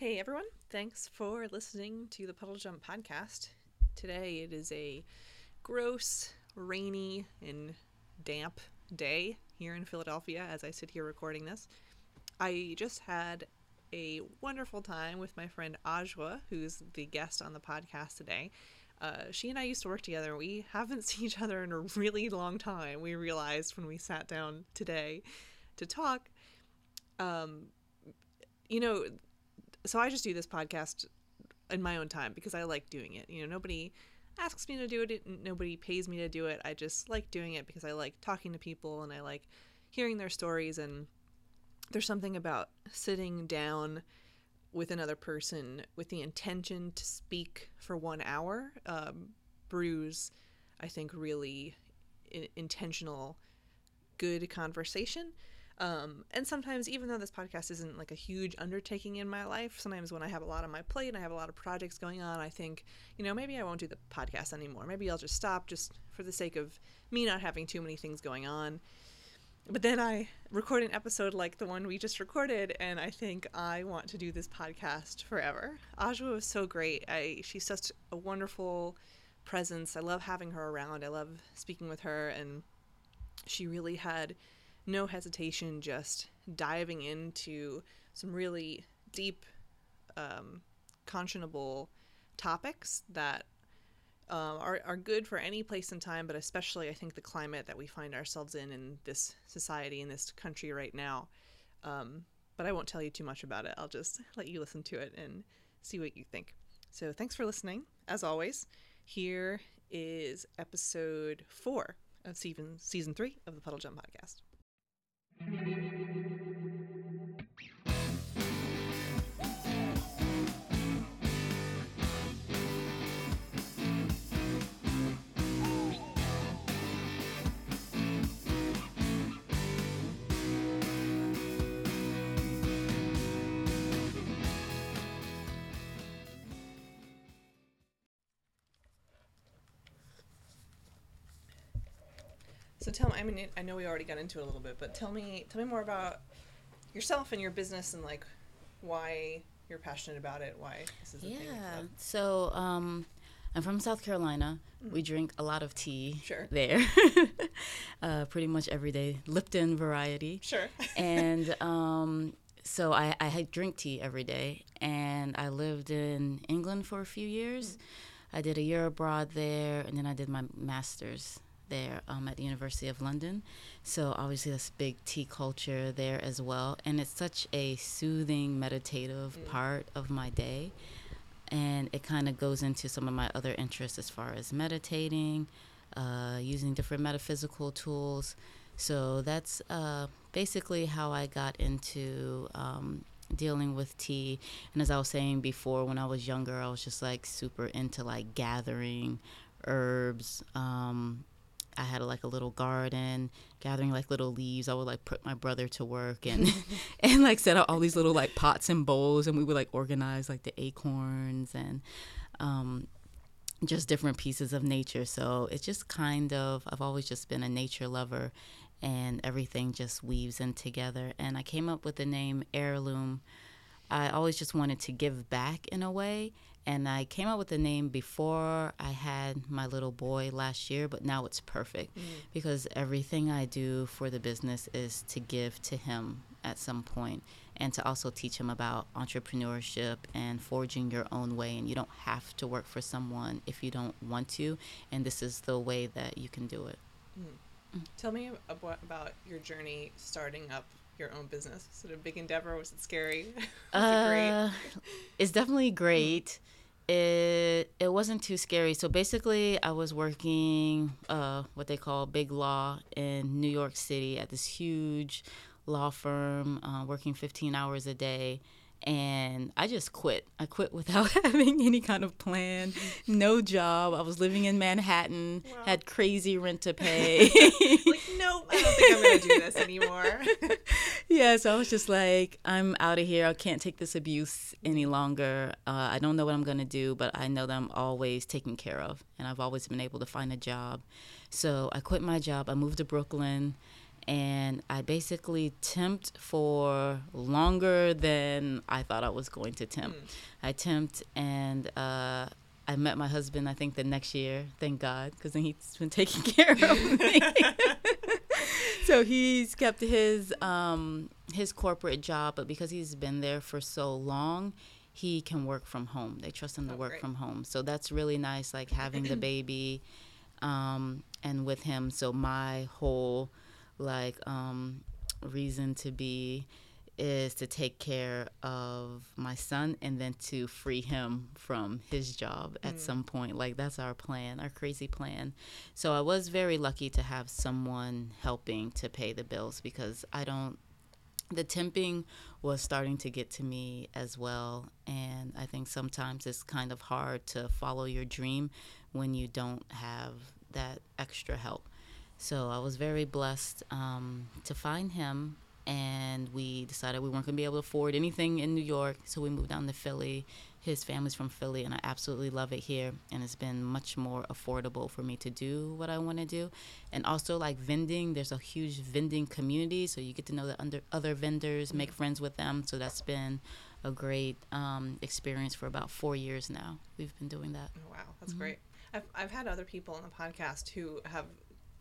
Hey everyone, thanks for listening to the Puddle Jump podcast. Today it is a gross, rainy, and damp day here in Philadelphia as I sit here recording this. I just had a wonderful time with my friend Ajua, who's the guest on the podcast today. Uh, she and I used to work together. We haven't seen each other in a really long time. We realized when we sat down today to talk. Um, you know, so I just do this podcast in my own time because I like doing it. You know, nobody asks me to do it, nobody pays me to do it. I just like doing it because I like talking to people and I like hearing their stories and there's something about sitting down with another person with the intention to speak for one hour um, brews i think really in- intentional good conversation um, and sometimes, even though this podcast isn't like a huge undertaking in my life, sometimes when I have a lot on my plate and I have a lot of projects going on, I think, you know, maybe I won't do the podcast anymore. Maybe I'll just stop just for the sake of me not having too many things going on. But then I record an episode like the one we just recorded, and I think I want to do this podcast forever. Ajua was so great. I she's such a wonderful presence. I love having her around. I love speaking with her, and she really had no hesitation, just diving into some really deep, um, conscionable topics that um, are, are good for any place and time, but especially I think the climate that we find ourselves in in this society, in this country right now. Um, but I won't tell you too much about it. I'll just let you listen to it and see what you think. So thanks for listening. As always, here is episode four of season season three of the Puddle Jump podcast. So tell I mean, I know we already got into it a little bit, but tell me, tell me more about yourself and your business and like why you're passionate about it. Why this is yeah. So um, I'm from South Carolina. Mm-hmm. We drink a lot of tea sure. there, uh, pretty much every day, Lipton variety. Sure. and um, so I, I drink tea every day, and I lived in England for a few years. Mm-hmm. I did a year abroad there, and then I did my master's there um, at the University of London. So obviously, that's big tea culture there as well, and it's such a soothing, meditative mm. part of my day. And it kind of goes into some of my other interests as far as meditating, uh, using different metaphysical tools. So that's uh, basically how I got into um, dealing with tea. And as I was saying before, when I was younger, I was just like super into like gathering herbs, um, I had like a little garden, gathering like little leaves. I would like put my brother to work and and like set up all these little like pots and bowls, and we would like organize like the acorns and um, just different pieces of nature. So it's just kind of I've always just been a nature lover, and everything just weaves in together. And I came up with the name heirloom. I always just wanted to give back in a way and I came up with the name before I had my little boy last year, but now it's perfect mm. because everything I do for the business is to give to him at some point and to also teach him about entrepreneurship and forging your own way. And you don't have to work for someone if you don't want to, and this is the way that you can do it. Mm. Mm. Tell me about your journey starting up your own business? Was it a big endeavor? Was it scary? was uh, it great? Uh, it's definitely great. It it wasn't too scary. So basically, I was working uh, what they call big law in New York City at this huge law firm, uh, working 15 hours a day and I just quit. I quit without having any kind of plan, no job. I was living in Manhattan, wow. had crazy rent to pay. like, nope, I don't think I'm to do this anymore. yeah, so I was just like, I'm out of here. I can't take this abuse any longer. Uh, I don't know what I'm going to do, but I know that I'm always taken care of, and I've always been able to find a job. So I quit my job. I moved to Brooklyn and I basically temped for longer than I thought I was going to temp. Mm. I temped and uh, I met my husband. I think the next year, thank God, because then he's been taking care of me. so he's kept his um, his corporate job, but because he's been there for so long, he can work from home. They trust him to Oh, work great. from home. So that's really nice, like having the baby um, and with him. So my whole like um, reason to be is to take care of my son and then to free him from his job at some point. Like that's our plan, our crazy plan. So I was very lucky to have someone helping to pay the bills because I don't the temping was starting to get to me as well and i think sometimes it's kind of hard to follow your dream when you don't have that extra help so i was very blessed um, to find him and we decided we weren't going to be able to afford anything in new york so we moved down to philly. His family's from philly and i absolutely love it here and it's been much more affordable for me to do what i want to do. And also like vending there's a huge vending community so you get to know the under other vendors make friends with them so that's been a great um, experience for about four years now. We've been doing that. Oh, wow, that's great. I've I've had other people on the podcast who have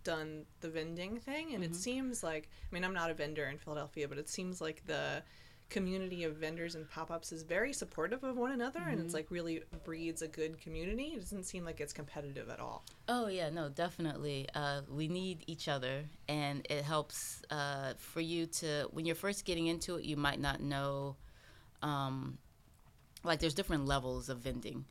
done the vending thing, and it seems like I mean I'm not a vendor in Philadelphia, but it seems like the community of vendors and pop-ups is very supportive of one another and it's like really breeds a good community it doesn't seem like it's competitive at all Oh yeah, no, definitely. Uh, we need each other, and it helps uh, for you to when you're first getting into it. You might not know, um, like there's different levels of vending,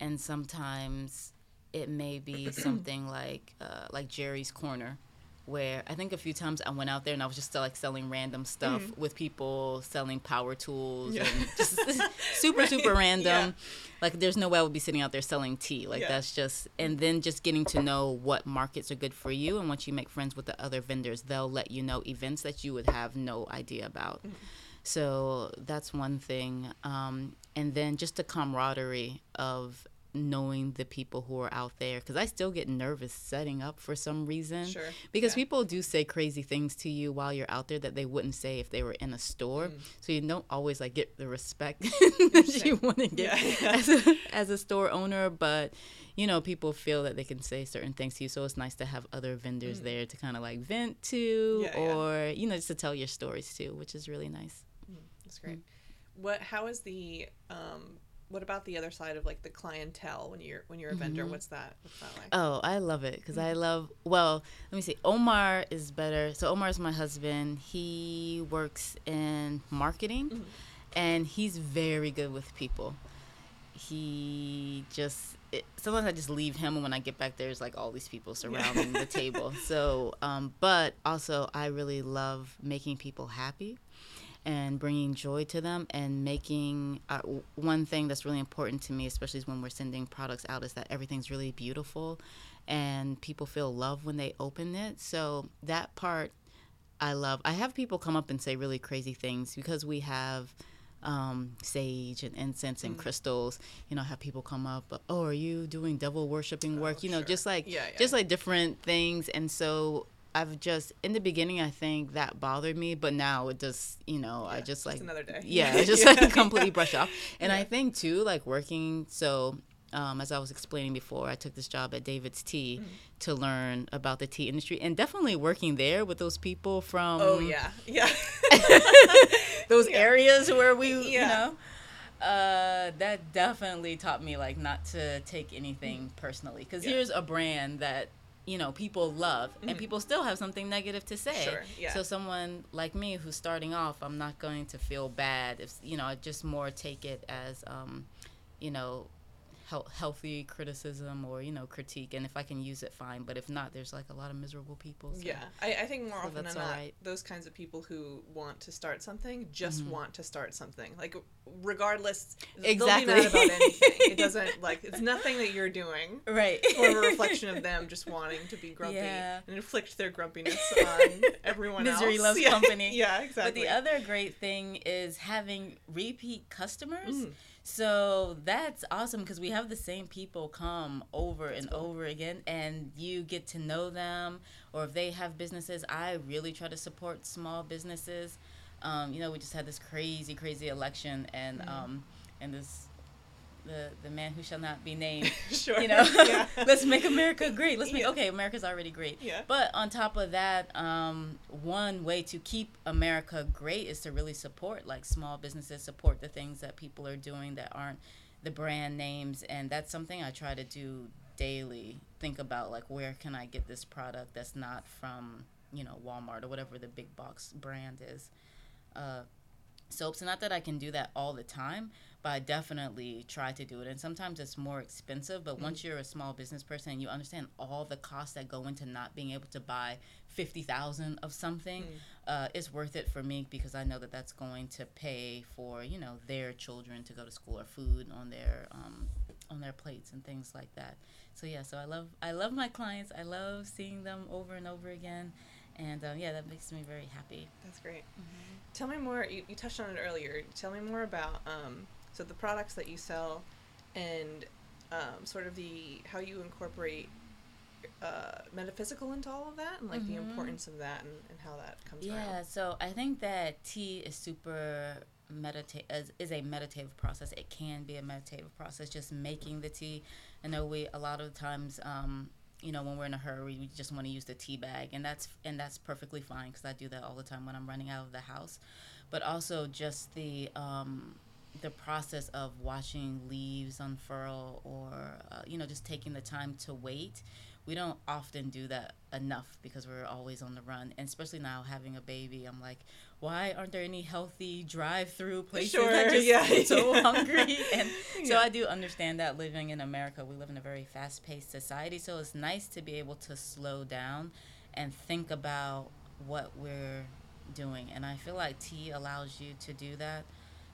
and sometimes it may be something like uh, like Jerry's Corner, where I think a few times I went out there and I was just like selling random stuff with people selling power tools Yeah. and just super super random. Yeah. Like there's no way I would be sitting out there selling tea. Like Yeah. that's just and then just getting to know what markets are good for you and once you make friends with the other vendors, they'll let you know events that you would have no idea about. So that's one thing. Um, and then just the camaraderie of knowing the people who are out there because I still get nervous setting up for some reason. Sure, Because yeah. people do say crazy things to you while you're out there that they wouldn't say if they were in a store. Mm. So you don't always like get the respect that you want to get Yeah. as a, as a store owner, but you know, people feel that they can say certain things to you. So it's nice to have other vendors there to kind of like vent to Mm. Or, you know, just to tell your stories too, which is really nice. That's great. What? How is the? Um, what about the other side of like the clientele when you're when you're a vendor? Mm-hmm. What's that? What's that like? Oh, I love it because I mm-hmm. love. Well, let me see. Omar is better. So Omar is my husband. He works in marketing, mm-hmm. and he's very good with people. He just it, sometimes I just leave him, and when I get back, there's like all these people surrounding the table. So, um, but also I really love making people happy and bringing joy to them and making uh, one thing that's really important to me especially when we're sending products out is that everything's really beautiful and people feel love when they open it. So that part i love. I have people come up and say really crazy things because we have um, sage and incense and crystals. You know have people come up oh are you doing devil worshiping work? You know sure. just like Yeah, yeah. just like different things. And so I've just in the beginning I think that bothered me, but now it just you know I Yeah, just just like another day. Yeah, I just Yeah. like completely brush off. And I think too like working so um, as I was explaining before, I took this job at David's Tea Mm-hmm. to learn about the tea industry, and definitely working there with those people from Oh yeah, yeah. those Yeah. areas where we, you know, uh, that definitely taught me like not to take anything personally. Because Yeah. here's a brand that you know people love, and people still have something negative to say. Mm-hmm. Sure, yeah. So someone like me who's starting off, I'm not going to feel bad if you know. I just more take it as, um, you know. Healthy criticism or you know critique, and if I can use it, fine. But if not, there's like a lot of miserable people. So. Yeah, I, I think more So often than not, alright. those kinds of people who want to start something just Mm-hmm. want to start something. Like regardless, Exactly. they'll be mad about anything. It doesn't like it's nothing that you're doing. Right. Or a reflection of them just wanting to be grumpy Yeah. and inflict their grumpiness on everyone Misery else. loves Yeah. company. Yeah, exactly. But the other great thing is having repeat customers. Mm. So that's awesome because we have the same people come over and over again, and you get to know them. Or if they have businesses, I really try to support small businesses. Um, you know, we just had this crazy, crazy election, and Mm. um, and this the the man who shall not be named sure. you know yeah. let's make america great let's make Yeah. okay america's already great Yeah. but on top of that um, one way to keep america great is to really support like small businesses support the things that people are doing that aren't the brand names and that's something i try to do daily think about like where can i get this product that's not from you know walmart or whatever the big box brand is uh, soaps. Not that I can do that all the time, but I definitely try to do it. And sometimes it's more expensive, but once you're a small business person and you understand all the costs that go into not being able to buy 50,000 of something, uh, it's worth it for me because I know that that's going to pay for, you know, their children to go to school or food on their um, on their plates and things like that. So yeah, so I love I love my clients. I love seeing them over and over again. And um, yeah, that makes me very happy. That's great. Tell me more. You, you touched on it earlier. Tell me more about um, so the products that you sell, and um, sort of the how you incorporate uh, metaphysical into all of that, and like the Mhm. importance of that, and, and how that comes Yeah, around. so I think that tea is super meditate is, is a meditative process. It can be a meditative process. Just making the tea. I know we a lot of times, um, you know, when we're in a hurry, we just want to use the tea bag, and that's and that's perfectly fine because I do that all the time when I'm running out of the house. But also just the um, the process of watching leaves unfurl, or uh, you know, just taking the time to wait. We don't often do that enough because we're always on the run and especially now having a baby i'm like why aren't there any healthy drive-through places? Sure, i just yeah, so yeah. hungry. And so i do understand that living in america we live in a very fast-paced society so it's nice to be able to slow down and think about what we're doing and i feel like tea allows you to do that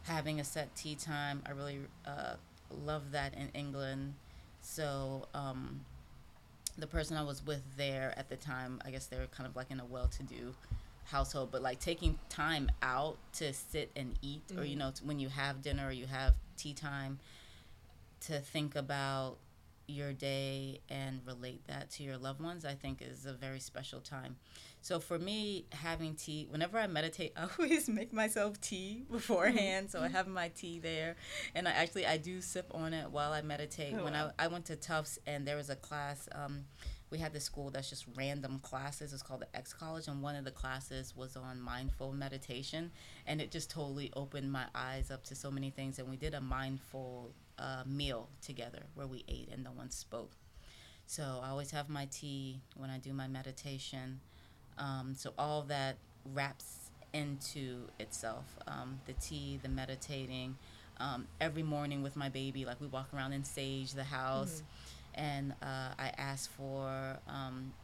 having a set tea time i really uh, love that in england so um, the person I was with there at the time, I guess they were kind of like in a well-to-do household, but like taking time out to sit and eat, or you Mhm. know, t- when you have dinner or you have tea time, to think about your day and relate that to your loved ones, I think is a very special time. So for me, having tea, whenever I meditate, I always make myself tea beforehand. So I have my tea there, and I actually I do sip on it while I meditate. Oh, when wow. I I went to Tufts and there was a class. Um, we had this school that's just random classes. It's called the X College, and one of the classes was on mindful meditation, and it just totally opened my eyes up to so many things. And we did a mindful uh, meal together where we ate and no one spoke. So I always have my tea when I do my meditation. Um, so all that wraps into itself um, the tea, the meditating. Um, every morning with my baby, like we walk around and sage the house, and uh, I ask for um,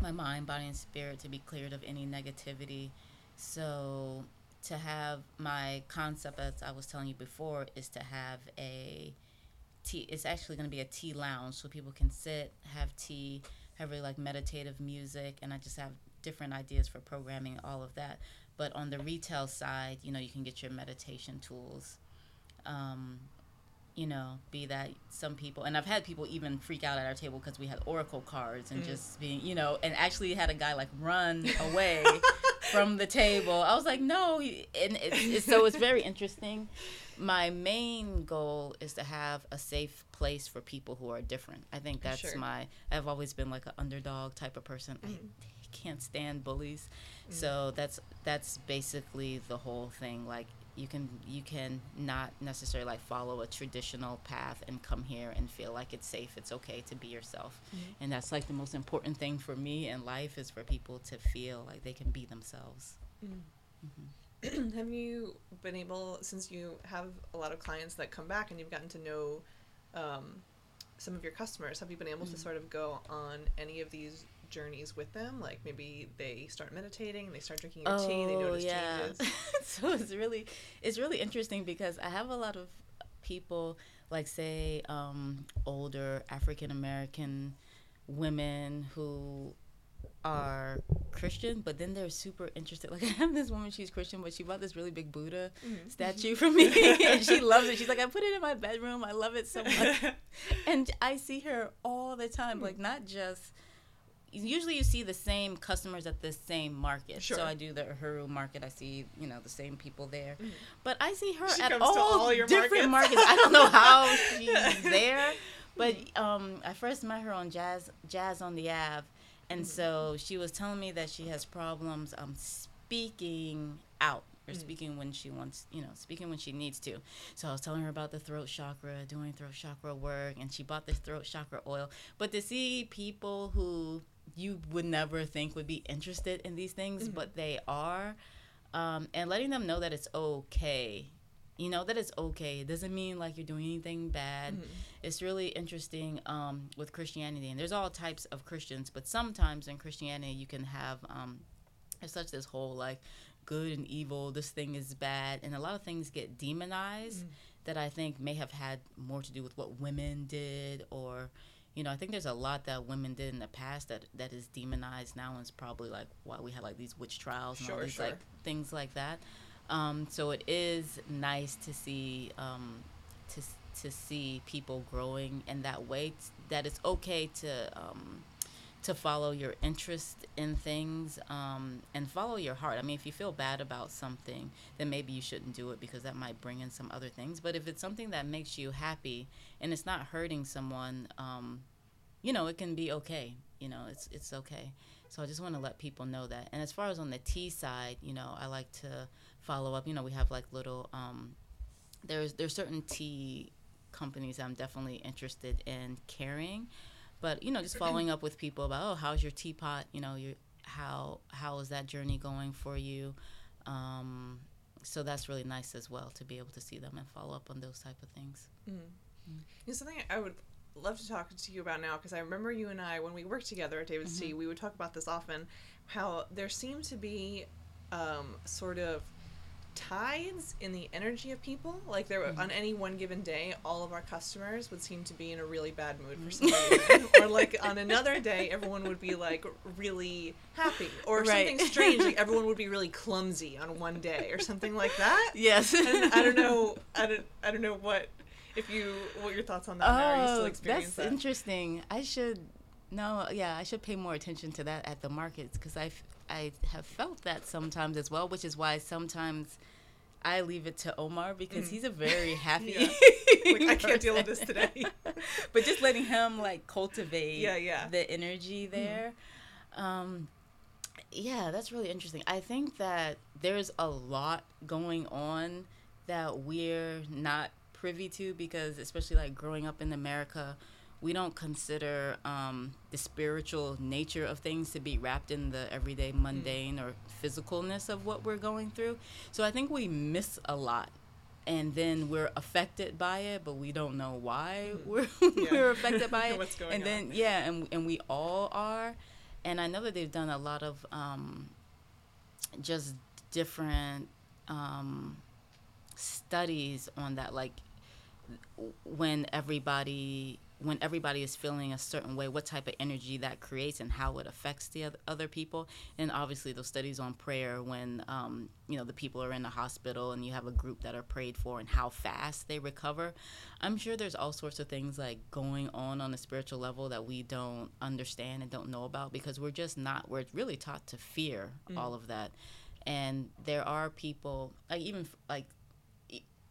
my mind, body, and spirit to be cleared of any negativity. So to have my concept, as I was telling you before, is to have a tea. It's actually going to be a tea lounge, so people can sit, have tea, have really like meditative music, and I just have different ideas for programming all of that. But on the retail side, you know, you can get your meditation tools. Um, you know, be that some people, and I've had people even freak out at our table because we had Oracle cards and Mm. just being, you know, and actually had a guy like run away from the table. I was like, no, and it's, it's, so it's very interesting. My main goal is to have a safe place for people who are different. I think that's Sure. my. I've always been like an underdog type of person. I Mhm. Can't stand bullies, Mm. so that's that's basically the whole thing. Like you can you can not necessarily like follow a traditional path and come here and feel like it's safe. It's okay to be yourself, Mhm. and that's like the most important thing for me in life is for people to feel like they can be themselves. have you been able since you have a lot of clients that come back and you've gotten to know um, some of your customers have you been able to Mhm. sort of go on any of these journeys with them? Like maybe they start meditating, they start drinking your tea, they Oh notice yeah. changes. so it's really it's really interesting because I have a lot of people like say um, older African American women who are Christian, but then they're super interested. Like I have this woman, she's Christian, but she bought this really big Buddha Mhm. statue for me, and she loves it. She's like, I put it in my bedroom. I love it so much, and I see her all the time. Like not just. Usually, you see the same customers at the same market. Sure. So I do the Uhuru market. I see you know the same people there, Mhm. but I see her She at all, all different markets. markets. I don't know how she's there, but um, I first met her on Jazz Jazz on the Ave, and Mhm. so she was telling me that she has problems um speaking out or Mm. speaking when she wants, you know, speaking when she needs to. So I was telling her about the throat chakra, doing throat chakra work, and she bought this throat chakra oil. But to see people who you would never think would be interested in these things, Mhm. but they are, um, and letting them know that it's okay. You know that it's okay. It doesn't mean like you're doing anything bad Mhm. it's really interesting um, with Christianity, and there's all types of Christians, but sometimes in Christianity you can have um, there's such this whole like good and evil. This thing is bad, and a lot of things get demonized Mm. that I think may have had more to do with what women did, or you know, I think there's a lot that women did in the past that that is demonized now, and it's probably like why we had like these witch trials and all these sure. like things like that. Um, so it is nice to see um, to to see people growing in that way. t- That it's okay to um, to follow your interest in things um, and follow your heart. I mean, if you feel bad about something, then maybe you shouldn't do it because that might bring in some other things. But if it's something that makes you happy and it's not hurting someone, um, you know, it can be okay. You know, it's it's okay. So I just want to let people know that. And as far as on the tea side, you know, I like to follow up. You know, we have like little um, there's there's certain tea companies I'm definitely interested in carrying, but you know, just following up with people about oh, how's your teapot? You know, your how how is that journey going for you? Um, so that's really nice as well to be able to see them and follow up on those type of things. You know, something I would love to talk to you about now because I remember you and I when we worked together at David's Tea, mm-hmm. we would talk about this often. How there seemed to be um, sort of tides in the energy of people. Like there, were, mm-hmm. on any one given day, all of our customers would seem to be in a really bad mood for mm-hmm. some reason, or like on another day, everyone would be like really happy, or Right. something strange, like everyone would be really clumsy on one day, or something like that. Yes. And I don't know. I don't. I don't know what if you what your thoughts on that. now. Are you still Oh, that's that? interesting. I should no, yeah, I should pay more attention to that at the markets because I I have felt that sometimes as well, which is why sometimes I leave it to Omar because Mm. he's a very happy. Like, I can't deal with this today. but just letting him like cultivate Yeah, yeah. the energy there. Um, yeah, that's really interesting. I think that there's a lot going on that we're not privy to because, especially like growing up in America, we don't consider um, the spiritual nature of things to be wrapped in the everyday mundane or physicalness of what we're going through. So I think we miss a lot. And then we're affected by it, but we don't know why we're, Yeah. we're affected by it. What's going and on. then yeah, and and we all are. And I know that they've done a lot of um, just different um, studies on that, like when everybody when everybody is feeling a certain way, what type of energy that creates and how it affects the other people. And obviously, those studies on prayer when um, you know the people are in the hospital and you have a group that are prayed for and how fast they recover. I'm sure there's all sorts of things like going on on a spiritual level that we don't understand and don't know about because we're just not we're really taught to fear all of that. And there are people like even like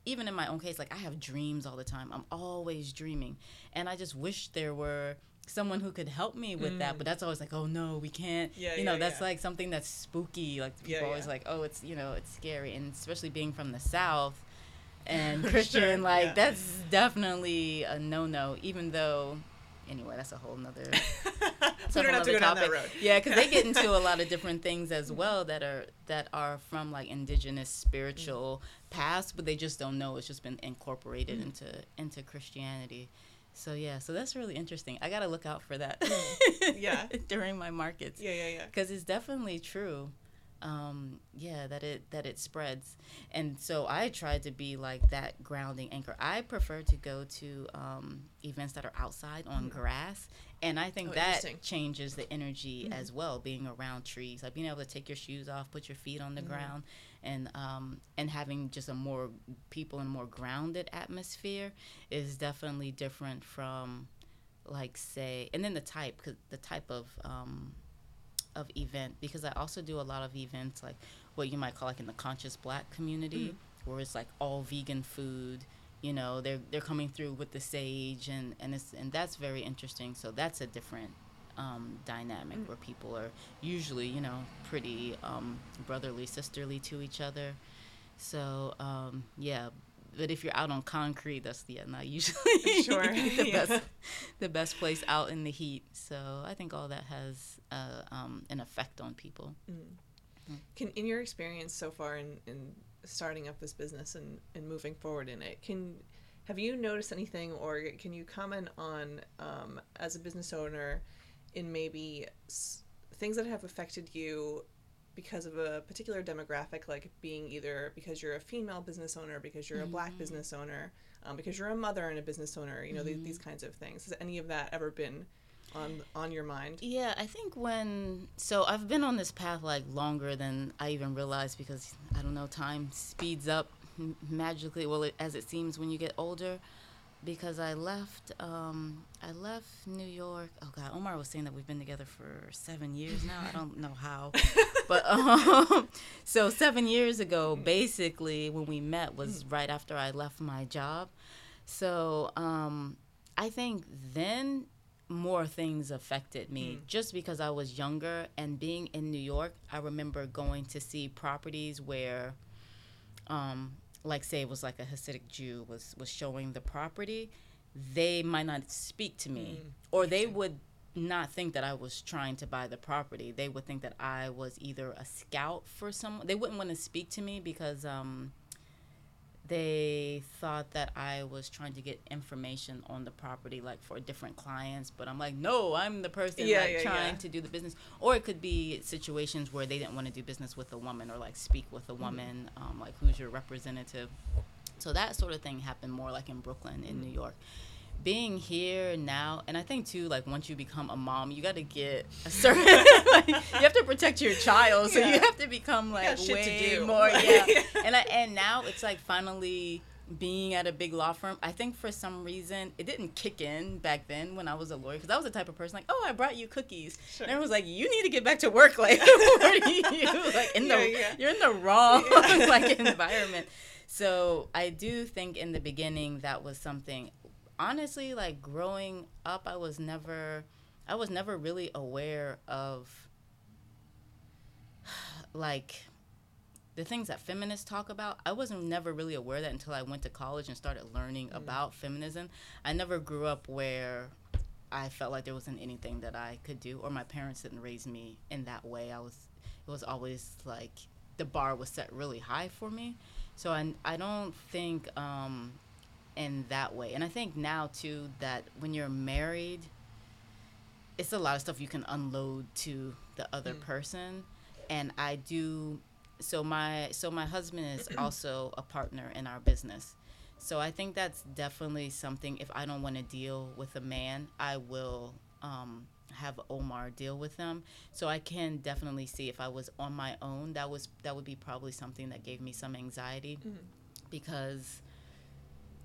even in my own case, like I have dreams all the time. I'm always dreaming, and I just wish there were someone who could help me with that. But that's always like, oh no, we can't. Mm. Yeah, you know, yeah, that's yeah. like something that's spooky. Like people Yeah, always like, oh, it's you know, it's scary, and especially being from the south and Sure, Christian, like yeah. that's definitely a no no. Even though, anyway, that's a whole nother we don't have to go nother down that topic. road. Yeah, because they get into a lot of different things as well that are that are from like indigenous spiritual mm. past, but they just don't know. It's just been incorporated mm. into into Christianity. So yeah, so that's really interesting. I gotta look out for that. Mm. Yeah. during my markets. Yeah, yeah, yeah. because it's definitely true um yeah that it that it spreads. And so i try to be like that grounding anchor. I prefer to go to um events that are outside on grass and i think Oh, that changes the energy as well being around trees like being able to take your shoes off put your feet on the ground and um and having just a more people in a more grounded atmosphere is definitely different from like say and then the type cause the type of um of event because I also do a lot of events like what you might call like in the conscious black community where it's like all vegan food you know they're they're coming through with the sage and and it's and that's very interesting. So that's a different um, dynamic where people are usually you know pretty um, brotherly sisterly to each other. So um, yeah but if you're out on concrete that's yeah not usually Sure, the yeah. best the best place out in the heat. So I think all that has uh, um, an effect on people. Can in your experience so far in, in starting up this business and, and moving forward in it, can have you noticed anything or can you comment on um, as a business owner in maybe s- things that have affected you because of a particular demographic, like being either because you're a female business owner, because you're a black business owner, um, because you're a mother and a business owner, you know, these, these kinds of things. Has any of that ever been on on your mind? Yeah, I think when so I've been on this path like longer than I even realized because I don't know time speeds up magically. Well, it, as it seems when you get older. Because I left, um, I left New York. Oh God, Omar was saying that we've been together for seven years now. I don't know how, but um, so seven years ago, basically when we met was right after I left my job. So um, I think then more things affected me just because I was younger and being in New York. I remember going to see properties where, um, like say it was like a Hasidic Jew was was showing the property, they might not speak to me, or they would not think that I was trying to buy the property. They would think that I was either a scout for someone. They wouldn't want to speak to me because um, they thought that I was trying to get information on the property, like for different clients. But I'm like, no, I'm the person Yeah, like yeah, trying yeah. to do the business. Or it could be situations where they didn't want to do business with a woman or like speak with a Mm-hmm. woman, um, like who's your representative. So that sort of thing happened more like in Brooklyn, in Mm-hmm. New York. Being here now, and I think too, like once you become a mom, you got to get a certain. like, you have to protect your child, so Yeah. you have to become like way more. Yeah, and I, and now it's like finally being at a big law firm. I think for some reason it didn't kick in back then when I was a lawyer because I was the type of person like, oh, I brought you cookies. Sure. And everyone was like, you need to get back to work. Like, what are you like in the? Yeah, yeah. You're in the wrong like environment. So I do think in the beginning that was something. Honestly, like growing up, I was never, I was never really aware of like the things that feminists talk about. I wasn't never really aware of that until I went to college and started learning about feminism. I never grew up where I felt like there wasn't anything that I could do, or my parents didn't raise me in that way. I was, it was always like the bar was set really high for me. So I, I don't think um, in that way. And I think now too that when you're married, it's a lot of stuff you can unload to the other person. And I do so my so my husband is also a partner in our business. So I think that's definitely something if I don't want to deal with a man, I will um have Omar deal with them. So I can definitely see if I was on my own, that was that would be probably something that gave me some anxiety because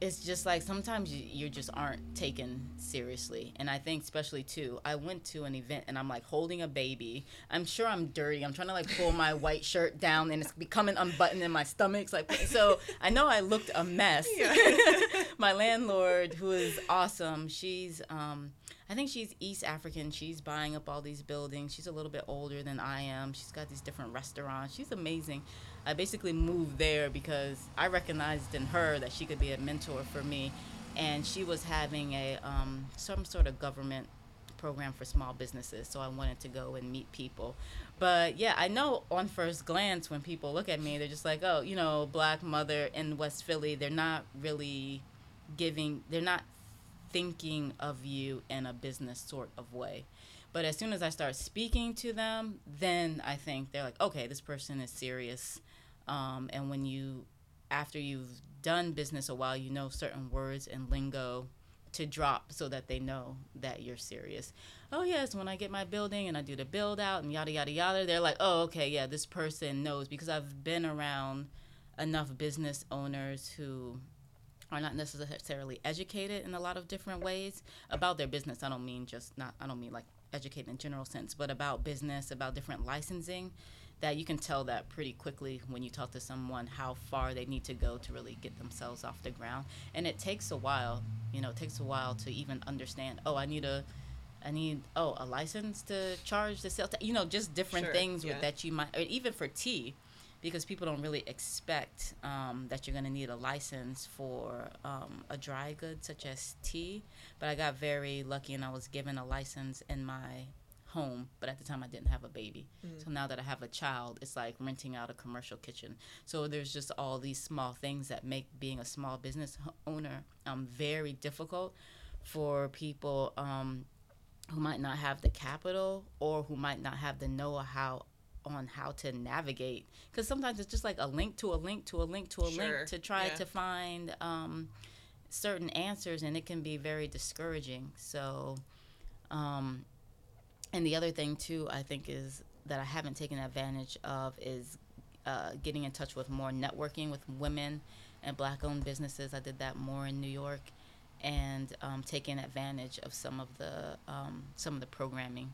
it's just like sometimes you, you just aren't taken seriously and i think especially too i went to an event and i'm like holding a baby i'm sure i'm dirty i'm trying to like pull my white shirt down and it's becoming unbuttoned in my stomach's like so i know i looked a mess my landlord who is awesome she's um I think she's East African. She's buying up all these buildings. She's a little bit older than I am. She's got these different restaurants. She's amazing. I basically moved there because I recognized in her that she could be a mentor for me. And she was having a um, some sort of government program for small businesses, so I wanted to go and meet people. But yeah, I know on first glance when people look at me, they're just like, oh, you know, black mother in West Philly. They're not really giving. They're not thinking of you in a business sort of way. But as soon as I start speaking to them, then I think they're like, okay, this person is serious. Um, and when you, after you've done business a while, you know certain words and lingo to drop so that they know that you're serious. Oh yes, when I get my building and I do the build out and yada yada yada, they're like, "Oh, okay, yeah, this person knows because I've been around enough business owners who are not necessarily educated in a lot of different ways about their business. I don't mean just not I don't mean like educated in general sense, but about business, about different licensing that you can tell that pretty quickly when you talk to someone how far they need to go to really get themselves off the ground and it takes a while you know it takes a while to even understand oh i need a i need oh a license to charge the sales ta-" you know just different Sure, things yeah. with that you might or even for tea because people don't really expect um, that you're going to need a license for um, a dry good such as tea but i got very lucky and i was given a license in my home but at the time i didn't have a baby. So now that i have a child it's like renting out a commercial kitchen. So there's just all these small things that make being a small business owner um, very difficult for people um, who might not have the capital or who might not have the know-how on how to navigate. Because sometimes it's just like a link to a link to a link to a Sure, link to try yeah. to find um, certain answers and it can be very discouraging. So um, and the other thing too i think is that i haven't taken advantage of is uh, getting in touch with more networking with women and black owned businesses. I did that more in new york and um, taking advantage of some of the um, some of the programming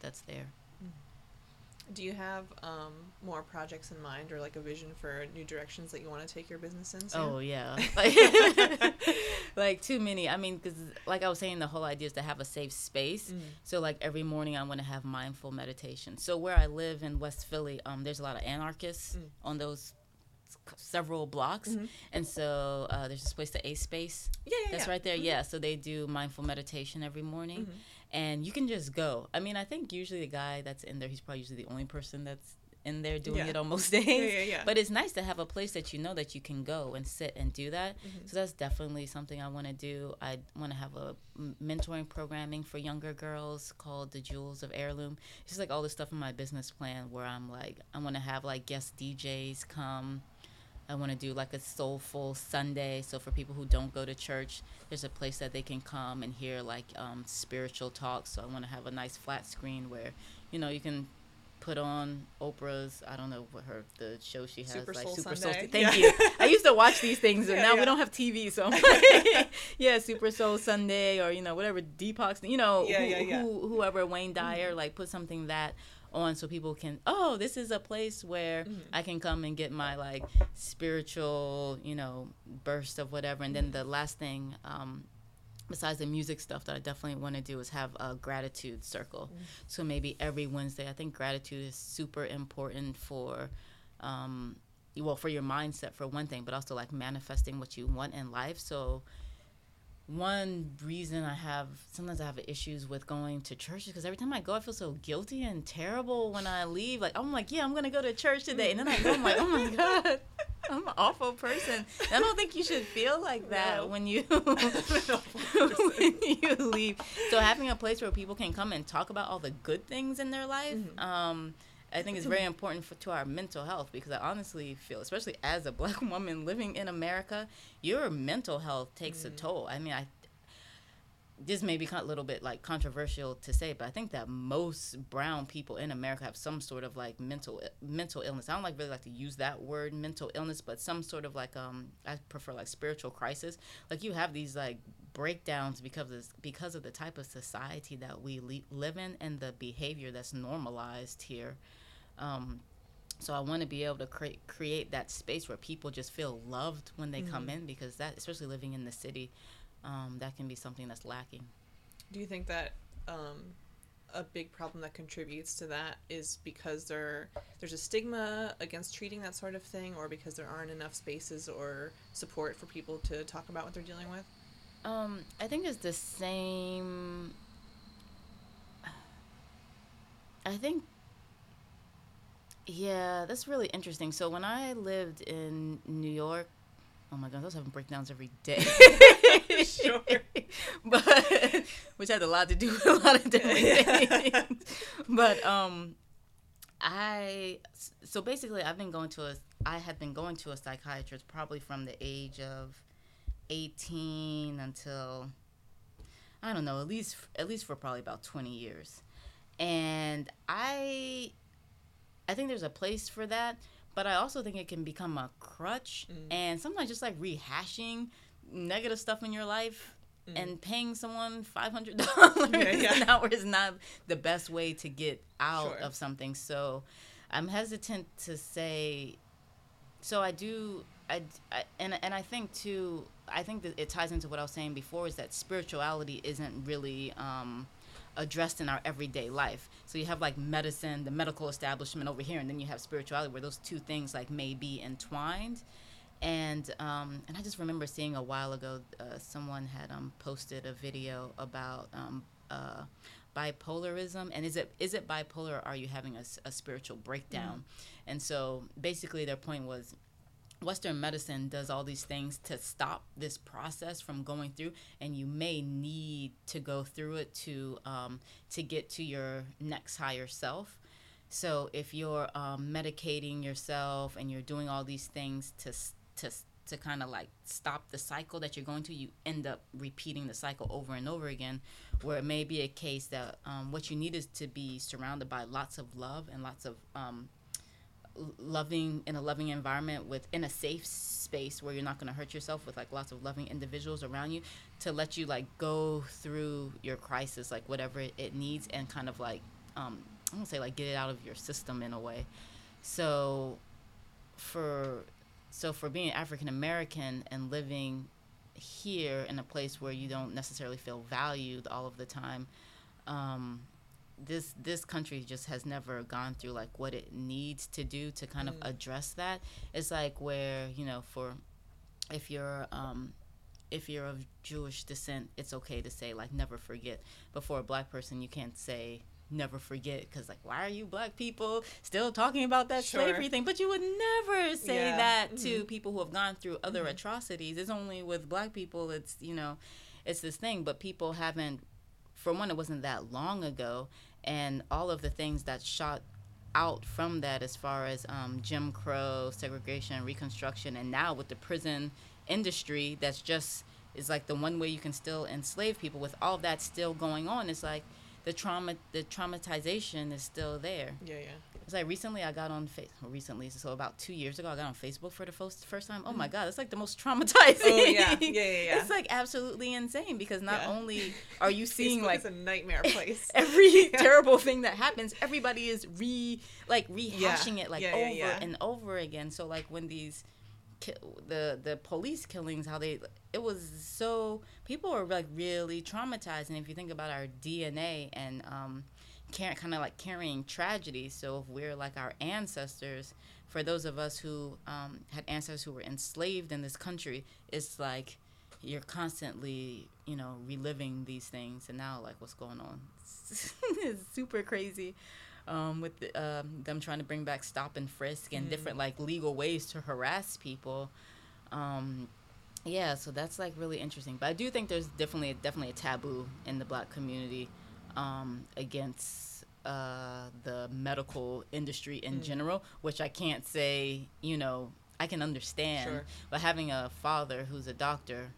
that's there Do you have um, more projects in mind or like a vision for new directions that you want to take your business in? Oh yeah, like, like too many. I mean, because like I was saying, the whole idea is to have a safe space. Mm. So like every morning, I want to have mindful meditation. So where I live in West Philly, um, there's a lot of anarchists Mm. on those several blocks, Mhm. and so uh, there's this place, the A Space, Yeah, yeah, that's yeah. right there. Yeah, so they do mindful meditation every morning, Mhm. And you can just go. I mean, I think usually the guy that's in there, he's probably usually the only person that's in there doing Yeah. it on most days. Yeah, yeah, yeah. But it's nice to have a place that you know that you can go and sit and do that. Mhm. So that's definitely something I want to do. I want to have a mentoring programming for younger girls called the Jewels of Heirloom. It's just like all this stuff in my business plan where I'm like, I want to have like guest DJs come. I want to do like a soulful Sunday. So for people who don't go to church, there's a place that they can come and hear like um, spiritual talks. So I want to have a nice flat screen where, you know, you can put on Oprah's. I don't know what her the show she has Super like Soul Super Sunday. Soul. Thank Yeah. you. I used to watch these things, and Yeah, now yeah. we don't have TV, so yeah, Super Soul Sunday or you know whatever Deepak's, you know, Yeah, who, yeah, yeah. Who, whoever Wayne Dyer like put something that on so people can oh this is a place where Mhm. I can come and get my like spiritual you know burst of whatever and then the last thing um besides the music stuff that I definitely want to do is have a gratitude circle. So maybe every Wednesday, I think gratitude is super important for, um, well, for your mindset for one thing, but also like manifesting what you want in life. So one reason I have sometimes I have issues with going to church is because every time I go, I feel so guilty and terrible when I leave. Like I'm like, yeah, I'm gonna go to church today, and then I go, I'm like, oh my god, I'm an awful person. And I don't think you should feel like that No. when you when you leave. So having a place where people can come and talk about all the good things in their life. Mhm. Um, I think it's very important for, to our mental health because I honestly feel, especially as a black woman living in America, your mental health takes a mm. toll. I mean, I this may be a little bit like controversial to say, but I think that most brown people in America have some sort of like mental mental illness. I don't like really like to use that word mental illness, but some sort of like um I prefer like spiritual crisis. Like you have these like breakdowns because of because of the type of society that we le- live in and the behavior that's normalized here. Um, so I want to be able to create create that space where people just feel loved when they come in because that, especially living in the city, um, that can be something that's lacking. Do you think that um, a big problem that contributes to that is because there there's a stigma against treating that sort of thing, or because there aren't enough spaces or support for people to talk about what they're dealing with? Um, I think it's the same. I think, yeah, that's really interesting. So when I lived in New York, oh my god, I was having breakdowns every day. Sure. but which had a lot to do with a lot of different things. But um, I so basically I've been going to a I had been going to a psychiatrist probably from the age of eighteen until I don't know at least at least for probably about twenty years, and I I think there's a place for that, but I also think it can become a crutch, Mm. and sometimes just like rehashing negative stuff in your life and paying someone five hundred dollars Mm. Yeah, yeah. an hour is not the best way to get out Sure. of something. So I'm hesitant to say. So I do, I, I and and I think too. I think that it ties into what I was saying before is that spirituality isn't really um, addressed in our everyday life. So you have like medicine, the medical establishment over here, and then you have spirituality, where those two things like may be entwined. And um, and I just remember seeing a while ago, uh, someone had um, posted a video about um, uh, bipolarism, and is it is it bipolar? or Are you having a, a spiritual breakdown? And so basically, their point was Western medicine does all these things to stop this process from going through, and you may need to go through it to um, to get to your next higher self. So if you're um, medicating yourself and you're doing all these things to to to kind of like stop the cycle that you're going to, you end up repeating the cycle over and over again. Where it may be a case that um, what you need is to be surrounded by lots of love and lots of um, loving in a loving environment with in a safe space where you're not going to hurt yourself with like lots of loving individuals around you to let you like go through your crisis like whatever it, needs and kind of like um i'm gonna say like get it out of your system in a way. So for so for being african american and living here in a place where you don't necessarily feel valued all of the time um this this country just has never gone through like what it needs to do to kind of mm. address that. It's like where you know for if you're um, if you're of Jewish descent, it's okay to say like never forget. But for a black person, you can't say never forget because like why are you black people still talking about that Sure. slavery thing? But you would never say Yeah. that to mm-hmm. people who have gone through other mm-hmm. atrocities. It's only with black people. It's you know, it's this thing. But people haven't for one, it wasn't that long ago, and all of the things that shot out from that, as far as um, Jim Crow, segregation, Reconstruction, and now with the prison industry, that's just is like the one way you can still enslave people. With all that still going on, it's like the trauma, the traumatization is still there. Yeah, yeah. It's like recently I got on face recently, so about two years ago I got on Facebook for the first first time. Oh my god, it's like the most traumatizing. Oh, yeah. Yeah, yeah, yeah. It's like absolutely insane because not Yeah. only are you seeing like a nightmare place. every terrible thing that happens, everybody is re like rehashing it like Yeah, yeah, over yeah. and over again. So like when these ki- the the police killings, how they it was so people were like really traumatized. And if you think about our DNA and um, kind of like carrying tragedy, so if we're like our ancestors, for those of us who um, had ancestors who were enslaved in this country, it's like you're constantly you know reliving these things. And now like what's going on? It's super crazy um, with the, um, them trying to bring back stop and frisk and different like legal ways to harass people. Um, yeah so that's like really interesting. But i do think there's definitely definitely a taboo in the black community um, against uh, the medical industry in general which i can't say you know i can understand Sure. but having a father who's a doctor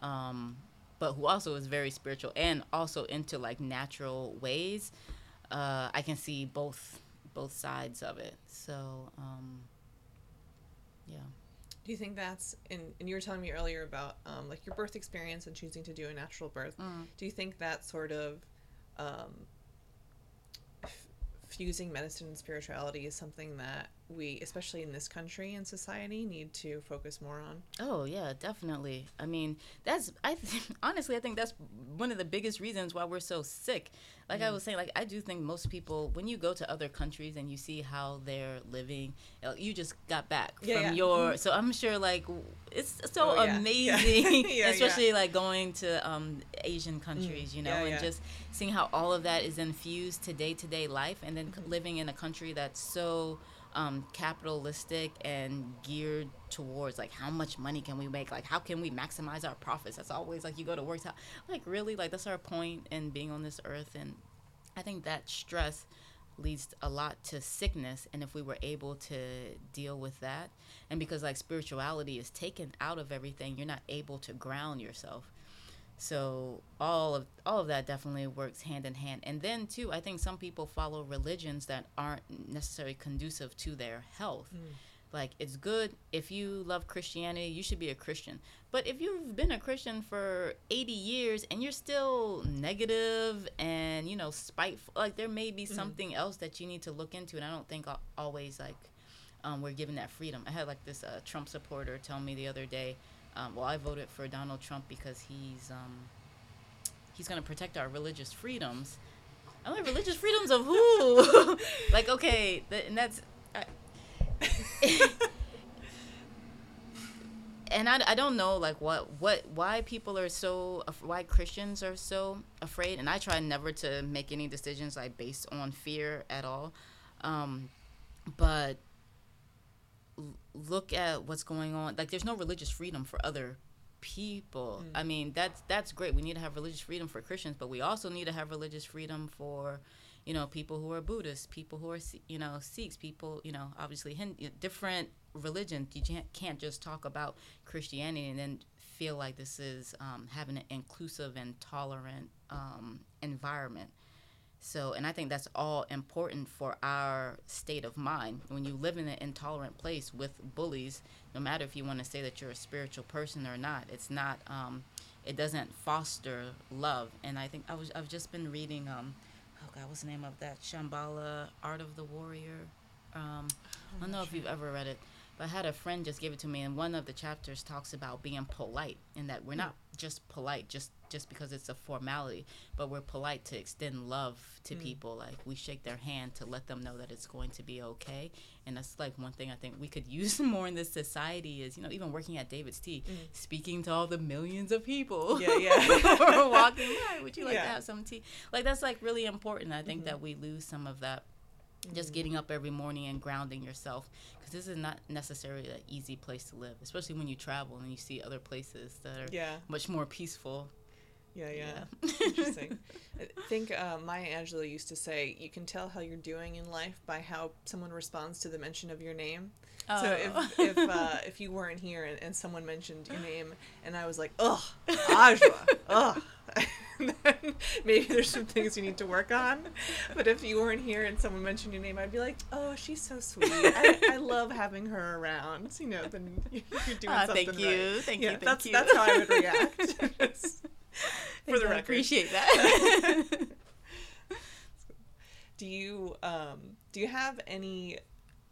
um, but who also is very spiritual and also into like natural ways uh, i can see both both sides of it so um, yeah Do you think that's and, and you were telling me earlier about um, like your birth experience and choosing to do a natural birth? Mm. Do you think that sort of um, f- fusing medicine and spirituality is something that we, especially in this country and society, need to focus more on? Oh yeah, definitely. I mean, that's I th- honestly I think that's one of the biggest reasons why we're so sick. Like Mm. I was saying, like I do think most people when you go to other countries and you see how they're living, you just got back Yeah, from yeah. your. So I'm sure like it's so Oh, yeah. Amazing, especially like going to um, Asian countries, you know, and just seeing how all of that is infused to day to day life, and then c living in a country that's so um, capitalistic and geared towards like how much money can we make? Like how can we maximize our profits? That's always like you go to work like really like that's our point in being on this earth and i think that stress leads a lot to sickness and if we were able to deal with that and because like spirituality is taken out of everything you're not able to ground yourself so all of all of that definitely works hand in hand. And then too, I think some people follow religions that aren't necessarily conducive to their health. Mm. Like it's good if you love Christianity, you should be a Christian. But if you've been a Christian for 80 years and you're still negative and you know spiteful, like there may be mm. something else that you need to look into. And I don't think always like um, we're given that freedom. I had like this uh, Trump supporter tell me the other day um, well, I voted for Donald Trump because he's um, he's going to protect our religious freedoms. I'm like, religious freedoms of who? like, okay, th- and that's. I, and I, I don't know like what what why people are so why Christians are so afraid and I try never to make any decisions like based on fear at all um, but look at what's going on. Like, there's no religious freedom for other people. Mm. I mean, that's that's great. We need to have religious freedom for Christians, but we also need to have religious freedom for, you know, people who are Buddhists, people who are you know Sikhs, people you know obviously Hindu, different religions. You can't, can't just talk about Christianity and then feel like this is um, having an inclusive and tolerant um, environment. So, and I think that's all important for our state of mind. When you live in an intolerant place with bullies, no matter if you want to say that you're a spiritual person or not, it's not. Um, it doesn't foster love. And I think I was I've just been reading. Um, oh God, what's the name of that? Shambhala, Art of the Warrior. Um, I don't know if you've ever read it. But I had a friend just give it to me, and one of the chapters talks about being polite, and that we're not just polite just just because it's a formality, but we're polite to extend love to mm. people. Like we shake their hand to let them know that it's going to be okay, and that's like one thing I think we could use more in this society is you know even working at David's Tea, mm. speaking to all the millions of people. Yeah, yeah. walking by. Would you like yeah. to have some tea? Like that's like really important. I think mm-hmm. that we lose some of that just mm-hmm. getting up every morning and grounding yourself because this is not necessarily an easy place to live especially when you travel and you see other places that are yeah. much more peaceful yeah yeah, yeah. interesting i think uh, maya angelou used to say you can tell how you're doing in life by how someone responds to the mention of your name oh. so if oh. if, uh, if you weren't here and, and someone mentioned your name and i was like ugh Ajua ugh maybe there's some things you need to work on. But if you weren't here and someone mentioned your name, I'd be like, oh, she's so sweet. I, I love having her around. You know, then you're doing uh, something Thank you. Right. Thank yeah, you. Thank that's, you. That's how I would react. for the record. I appreciate that. do you um do you have any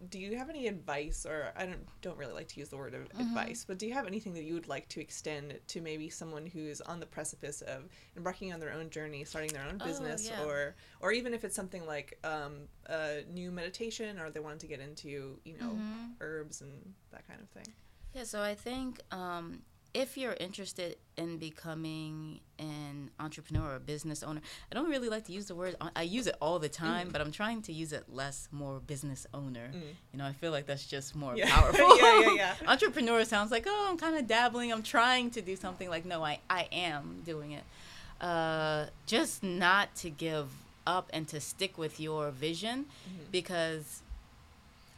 do you have any advice or i don't don't really like to use the word of mm-hmm. advice but do you have anything that you would like to extend to maybe someone who's on the precipice of embarking on their own journey starting their own oh, business oh, yeah. or or even if it's something like um, a new meditation or they want to get into you know mm-hmm. herbs and that kind of thing yeah so i think um, if you're interested in becoming an entrepreneur or a business owner, I don't really like to use the word. I use it all the time, mm. but I'm trying to use it less, more business owner. Mm. You know, I feel like that's just more yeah. powerful. yeah, yeah, yeah. entrepreneur sounds like, oh, I'm kind of dabbling. I'm trying to do something. Like, no, I, I am doing it. Uh, just not to give up and to stick with your vision mm-hmm. because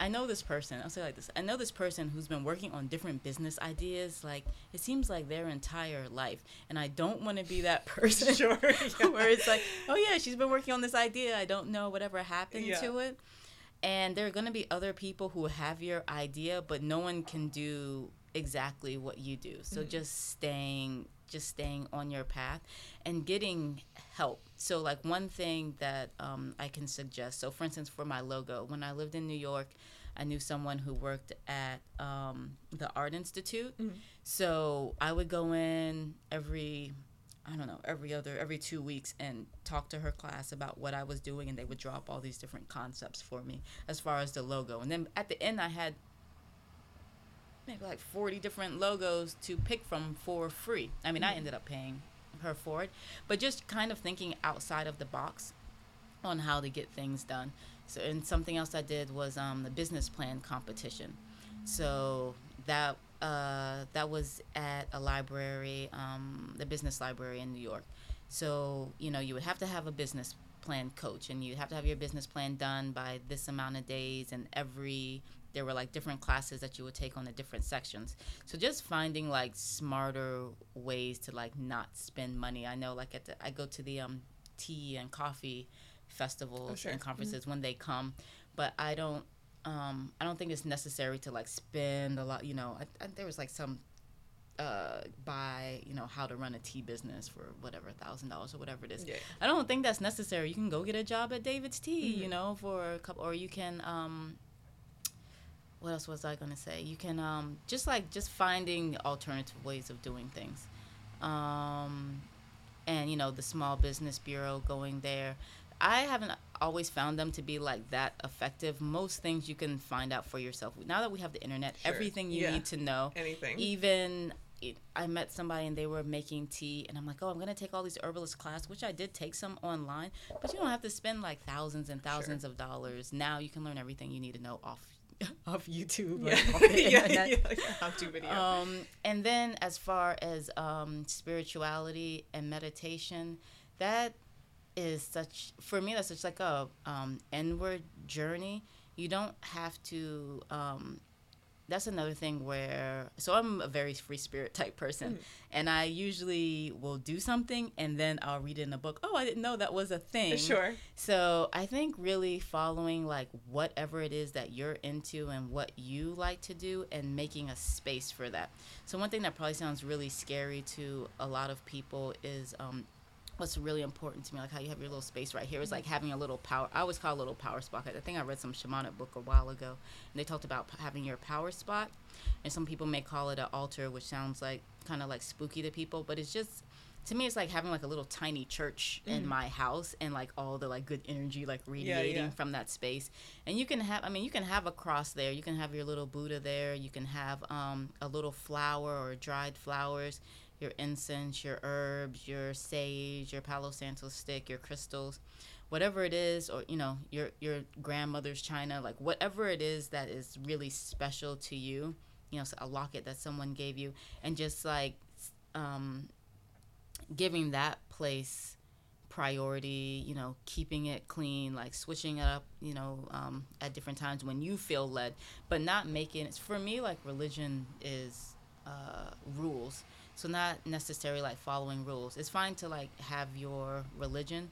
I know this person. I'll say like this. I know this person who's been working on different business ideas. Like it seems like their entire life, and I don't want to be that person. sure. Yeah. where it's like, oh yeah, she's been working on this idea. I don't know whatever happened yeah. to it. And there are going to be other people who have your idea, but no one can do exactly what you do. So mm-hmm. just staying just staying on your path and getting help. So, like one thing that um, I can suggest. So, for instance, for my logo, when I lived in New York, I knew someone who worked at um, the Art Institute. Mm-hmm. So I would go in every, I don't know, every other, every two weeks and talk to her class about what I was doing, and they would drop all these different concepts for me as far as the logo. And then at the end, I had maybe like 40 different logos to pick from for free. I mean, mm-hmm. I ended up paying her for it, but just kind of thinking outside of the box on how to get things done. So and something else I did was um, the business plan competition. So that uh, that was at a library, um, the business library in New York. So you know you would have to have a business plan coach, and you have to have your business plan done by this amount of days, and every there were like different classes that you would take on the different sections. So just finding like smarter ways to like not spend money. I know like at the, I go to the um, tea and coffee festivals Oh, sure. and conferences Mm-hmm. when they come, but I don't um, I don't think it's necessary to like spend a lot. You know, I, I, there was like some uh, buy you know how to run a tea business for whatever thousand dollars or whatever it is. Yeah. I don't think that's necessary. You can go get a job at David's Tea, you Mhm. know, for a couple, or you can. Um, what else was I gonna say? You can um, just like just finding alternative ways of doing things, um, and you know the small business bureau going there. I haven't always found them to be like that effective. Most things you can find out for yourself. Now that we have the internet, Sure. everything you Yeah. need to know Anything. even I met somebody and they were making tea, and I'm like, oh, I'm gonna take all these herbalist class, which I did take some online, but you don't have to spend like thousands and thousands of dollars. Now you can learn everything you need to know off off YouTube. yeah. the yeah, yeah, to video. Um, and then as far as um, spirituality and meditation, that is such for me. That's such like a um, inward journey. You don't have to. Um, that's another thing where so I'm a very free spirit type person, Mm. and I usually will do something and then I'll read it in a book. Oh, I didn't know that was a thing. sure. So I think really following like whatever it is that you're into and what you like to do and making a space for that. So one thing that probably sounds really scary to a lot of people is um, what's really important to me, like how you have your little space right here, is like having a little power. I always call it a little power spot. I think I read some shamanic book a while ago, and they talked about having your power spot. And some people may call it an altar, which sounds like kind of like spooky to people, but it's just to me it's like having like a little tiny church in Mhm. my house and like all the like good energy like radiating yeah. from that space and you can have i mean you can have a cross there you can have your little buddha there you can have um, a little flower or dried flowers your incense your herbs your sage your palo santo stick your crystals whatever it is or you know your your grandmother's china like whatever it is that is really special to you you know a locket that someone gave you and just like um, giving that place priority you know keeping it clean like switching it up you know um, at different times when you feel led but not making it for me like religion is uh, rules so not necessarily like following rules it's fine to like have your religion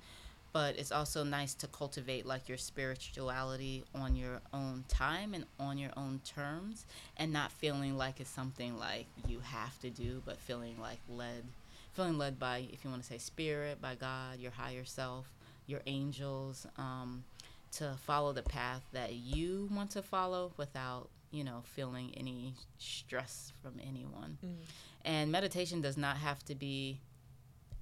but it's also nice to cultivate like your spirituality on your own time and on your own terms and not feeling like it's something like you have to do but feeling like led feeling led by if you want to say spirit by god your higher self your angels um, to follow the path that you want to follow without you know feeling any stress from anyone Mm. And meditation does not have to be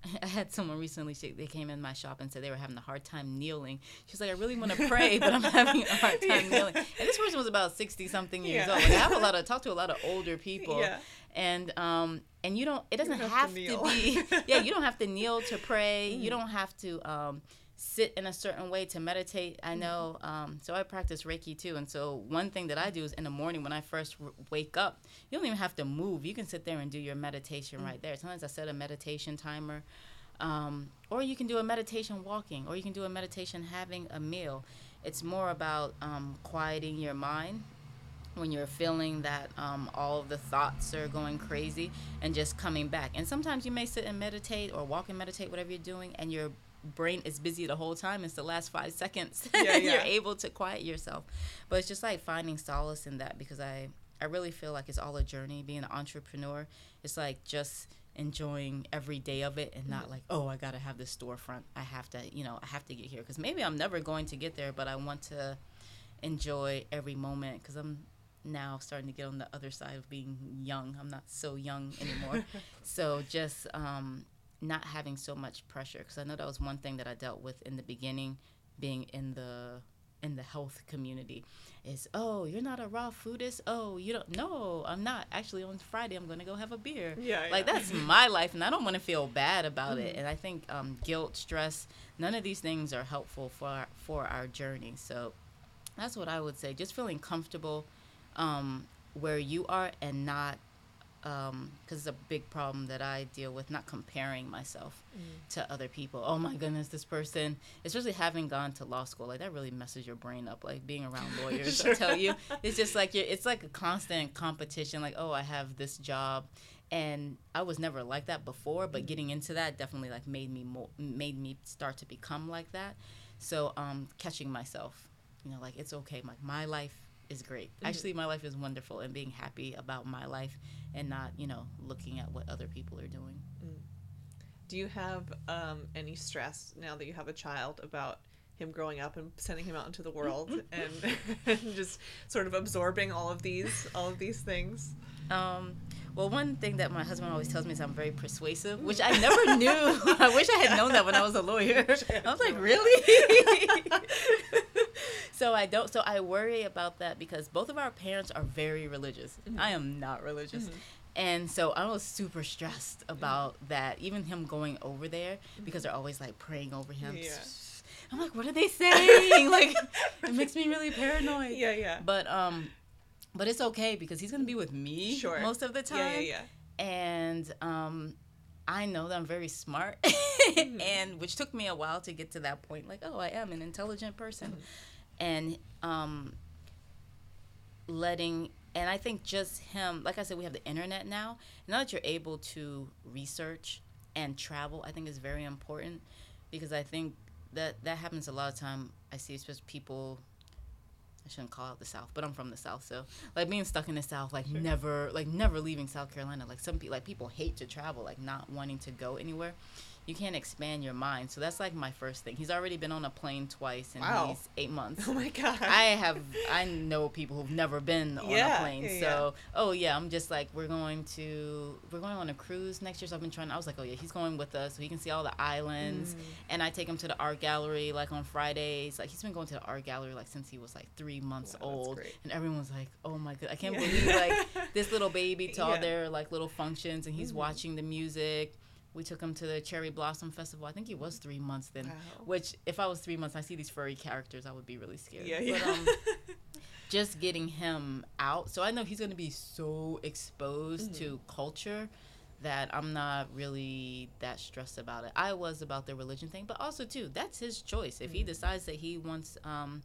I had someone recently, she, they came in my shop and said they were having a hard time kneeling. She's like, I really want to pray, but I'm having a hard time Yeah. kneeling. And this person was about 60 something years Yeah. old. Like, I have a lot of, talk to a lot of older people. Yeah. And, um, and you don't, it doesn't have, have to to, be, yeah, you don't have to kneel to pray. You Mm. don't have to, um, sit in a certain way to meditate. I know, um, so I practice Reiki too. And so one thing that I do is in the morning when I first r- wake up, you don't even have to move. You can sit there and do your meditation Mm. right there. Sometimes I set a meditation timer. Um, or you can do a meditation walking, or you can do a meditation having a meal. It's more about um, quieting your mind when you're feeling that um, all of the thoughts are going crazy and just coming back. And sometimes you may sit and meditate or walk and meditate, whatever you're doing, and your brain is busy the whole time. It's the last five seconds Yeah, and you're able to quiet yourself. But it's just like finding solace in that because I, I really feel like it's all a journey. Being an entrepreneur, it's like just enjoying every day of it and not like oh i gotta have this storefront i have to you know i have to get here because maybe i'm never going to get there but i want to enjoy every moment because i'm now starting to get on the other side of being young i'm not so young anymore so just um, not having so much pressure because i know that was one thing that i dealt with in the beginning being in the in the health community is oh you're not a raw foodist? Oh you don't no i'm not. Actually on friday i'm gonna go have a beer. Yeah, like yeah. that's my life and i don't want to feel bad about it. Mhm. and i think um, guilt stress none of these things are helpful for our, for our journey. So that's what i would say. Just feeling comfortable um, where you are and not Um, because it's a big problem that i deal with not comparing myself mm. to other people. Oh my goodness this person especially having gone to law school like that really messes your brain up like being around lawyers i Sure. tell you. It's just like you're, it's like a constant competition like oh i have this job. And i was never like that before but mm. getting into that definitely like made me more made me start to become like that. So um catching myself you know like it's okay like my life is great actually my life is wonderful and being happy about my life and not you know looking at what other people are doing Do you have um, any stress now that you have a child about him growing up and sending him out into the world and, and just sort of absorbing all of these all of these things? Um, well, one thing that my husband always tells me is I'm very persuasive, which I never knew. I wish I had known that when I was a lawyer. I was like, really? So I don't. So I worry about that because both of our parents are very religious. Mm-hmm. I am not religious. Mm-hmm. And so I was super stressed mm-hmm. about that, even him going over there because they're always like praying over him. Yeah. I'm like, what are they saying? like, it makes me really paranoid. Yeah, yeah. But um, but it's okay because he's gonna be with me Sure. most of the time. Yeah, yeah, yeah. And um, I know that I'm very smart, and which took me a while to get to that point. Like, oh, I am an intelligent person, and um, letting. And I think just him, like I said, we have the internet now. Now that you're able to research and travel, I think is very important because I think that that happens a lot of time. I see especially people I shouldn't call out the South, but I'm from the South, so like being stuck in the South, like never, like never leaving South Carolina. Like some people, like people hate to travel, like not wanting to go anywhere. You can't expand your mind, so that's like my first thing. He's already been on a plane twice, and Wow. he's eight months. Oh my god. I have I know people who've never been on Yeah, a plane. yeah, so oh yeah, I'm just like we're going to we're going on a cruise next year. So I've been trying. I was like oh yeah, he's going with us so he can see all the islands. Mm. And I take him to the art gallery like on Fridays. Like he's been going to the art gallery like since he was like three months Wow, old. And everyone's like oh my god, I can't Yeah. believe like this little baby to all their like little functions and he's Mhm. watching the music. We took him to the Cherry Blossom Festival. I think he was three months then. Wow. Which, if I was three months, I see these furry characters, I would be really scared. Yeah, yeah. But um, just getting him out, so I know he's going to be so exposed Mm-hmm. to culture that I'm not really that stressed about it. I was about the religion thing, but also too, that's his choice. If he Mhm. decides that he wants um,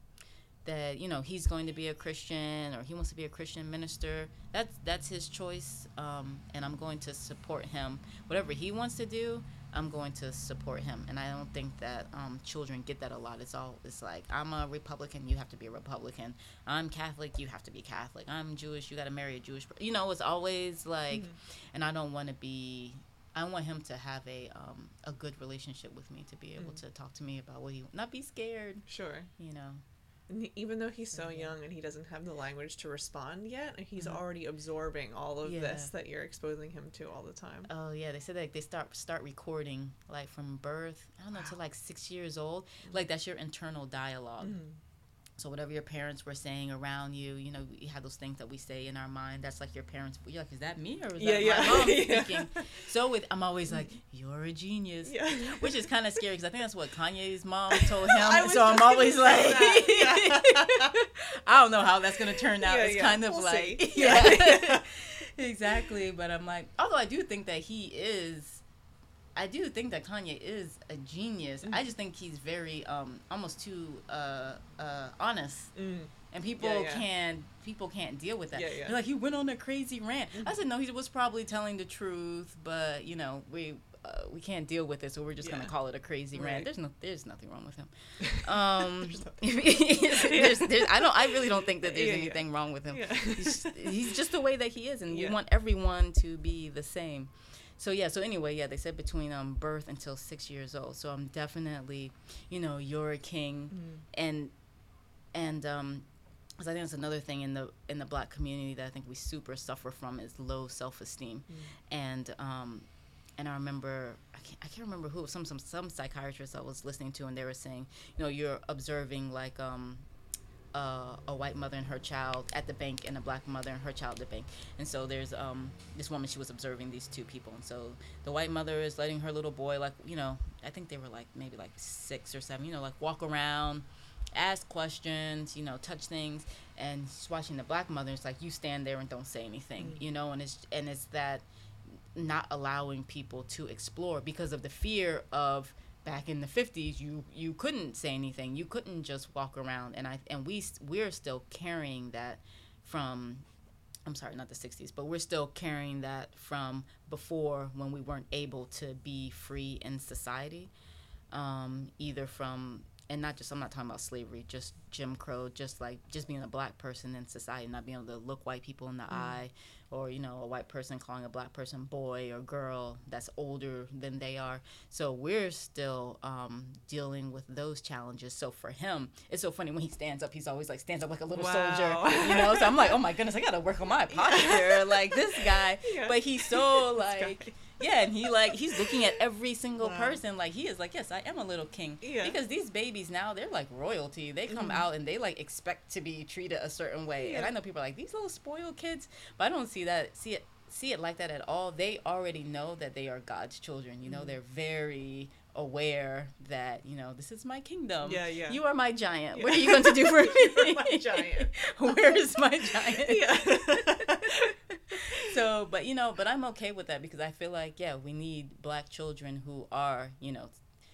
that you know he's going to be a Christian or he wants to be a Christian minister, that's that's his choice, um, and I'm going to support him. Whatever he wants to do, I'm going to support him. And I don't think that um, children get that a lot. It's all it's like I'm a Republican, you have to be a Republican. I'm Catholic, you have to be Catholic. I'm Jewish, you got to marry a Jewish. You know, it's always like, and I don't want to be. I want him to have a um, a good relationship with me to be able Mm. to talk to me about what he not be scared. Sure. You know. And he- even though he's so Yeah. young and he doesn't have the language to respond yet, he's Mhm. already absorbing all of Yeah. this that you're exposing him to all the time. Oh yeah, they said like they start start recording like from birth. I don't know to like six years old. Like that's your internal dialogue. Mhm. So whatever your parents were saying around you, you know, you have those things that we say in our mind. That's like your parents. You're like, is that me or is Yeah, that yeah. my mom Yeah. speaking? So with, I'm always like, you're a genius. Yeah. Which is kind of scary because I think that's what Kanye's mom told him. So I'm always like. I don't know how that's gonna turn out. It's kind of We'll like, Yeah. exactly. But I'm like, although I do think that he is. I do think that Kanye is a genius. Mm-hmm. I just think he's very um almost too uh uh honest Mm. and people Yeah, yeah. can't people can't deal with that. Yeah, like he went on a crazy rant. I said no, he was probably telling the truth, but you know we uh, we can't deal with it, so we're just gonna call it a crazy Right. rant. There's no there's nothing wrong with him. Um, There's there's, there's, I don't I really don't think that there's anything wrong with him. He's, he's just the way that he is, and we want everyone to be the same. So yeah, so anyway, yeah, they said between um birth until six years old. So I'm definitely, you know, you're a king, Mm. and and um, because I think that's another thing in the in the black community that I think we super suffer from is low self esteem, Mm. and um, and I remember I can't, I can't remember who some some some psychiatrists I was listening to and they were saying you know you're observing like um uh, a white mother and her child at the bank and a black mother and her child at the bank. And so there's um, this woman, she was observing these two people. And so the white mother is letting her little boy, like, you know, I think they were like maybe like six or seven, you know, like walk around, ask questions, you know, touch things. And she's watching the black mother. It's like, you stand there and don't say anything, Mm. you know, and it's, and it's that not allowing people to explore because of the fear of back in the 50s you you couldn't say anything. You couldn't just walk around. And i and we we're still carrying that from i'm sorry not the 60s but we're still carrying that from before when we weren't able to be free in society. Um, either from and not just i'm not talking about slavery just jim crow just like just being a black person in society not being able to look white people in the eye or you know a white person calling a black person boy or girl that's older than they are. So we're still um, dealing with those challenges. So for him it's so funny when he stands up he's always like stands up like a little Wow. soldier you know? So i'm like oh my goodness i gotta work on my posture. Like this guy Yeah. but he's so like yeah and he like he's looking at every single Wow. person like he is like yes i am a little king Yeah. because these babies now they're like royalty they come Mhm. out and they like expect to be treated a certain way and i know people are like these little spoiled kids but i don't see that see it see it like that at all they already know that they are god's children you know Mhm. they're very aware that you know this is my kingdom. Yeah, yeah. you are my giant. Yeah. what are you going to do for me my giant. where is my giant? Yeah. so but you know but i'm okay with that because i feel like yeah we need black children who are you know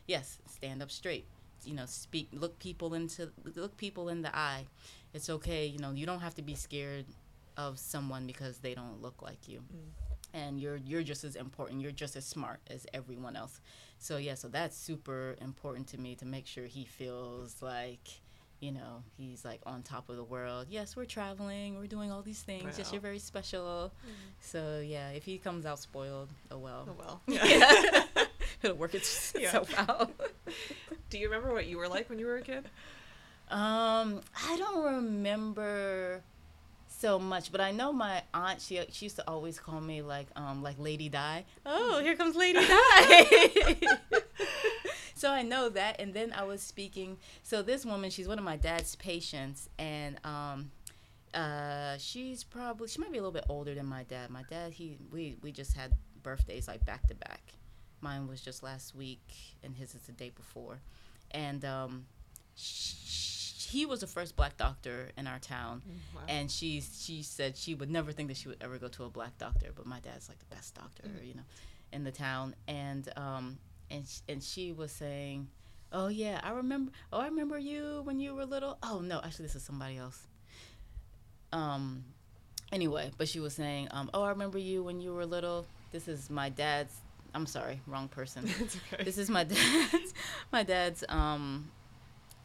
yes stand up straight you know speak look people into look people in the eye. It's okay you know you don't have to be scared of someone because they don't look like you. And you're you're just as important. You're just as smart as everyone else so yeah so that's super important to me to make sure he feels like you know he's like on top of the world. Yes we're traveling we're doing all these things. Yes you're very special. So yeah if he comes out spoiled oh well. Oh well. yeah. It'll work its- Yeah. itself out. Do you remember what you were like when you were a kid? Um, I don't remember so much, but I know my aunt. She she used to always call me like um like Lady Di. Oh, here comes Lady Di. so I know that, and then I was speaking. So this woman, she's one of my dad's patients, and um. Uh, she's probably she might be a little bit older than my dad. My dad, he we we just had birthdays like back to back. Mine was just last week, and his is the day before. And um, sh- he was the first black doctor in our town Wow. and she she said she would never think that she would ever go to a black doctor but my dad's like the best doctor Mhm. you know in the town and um and sh- and she was saying oh yeah i remember oh i remember you when you were little oh no actually this is somebody else um anyway but she was saying um oh i remember you when you were little this is my dad's i'm sorry wrong person okay. this is my dad's my dad's um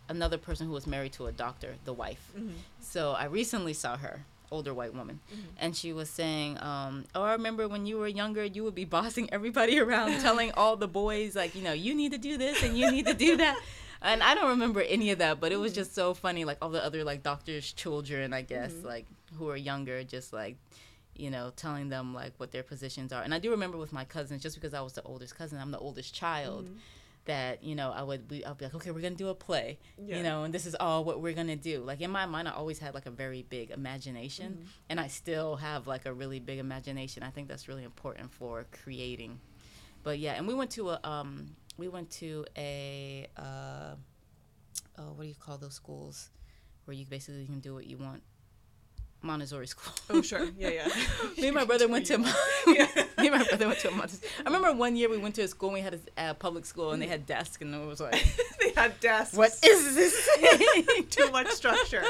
another person who was married to a doctor the wife Mhm. so i recently saw her older white woman Mhm. and she was saying um oh i remember when you were younger you would be bossing everybody around telling all the boys like you know you need to do this and you need to do that and i don't remember any of that but it was just so funny like all the other like doctors children i guess Mhm. like who are younger just like you know telling them like what their positions are and i do remember with my cousins just because i was the oldest cousin i'm the oldest child Mhm. That you know I would be, I'll be like okay we're gonna do a play Yeah. you know and this is all what we're gonna do like in my mind I always had like a very big imagination Mhm. and I still have like a really big imagination I think that's really important for creating but yeah and we went to a um we went to a uh oh what do you call those schools where you basically can do what you want Montessori school Oh sure. Yeah, yeah. me and my brother went to Yeah. me and my brother went to a Montessori. I remember one year we went to a school and we had a uh, public school and they had desks and it was like, they had desks. what is this? Too much structure.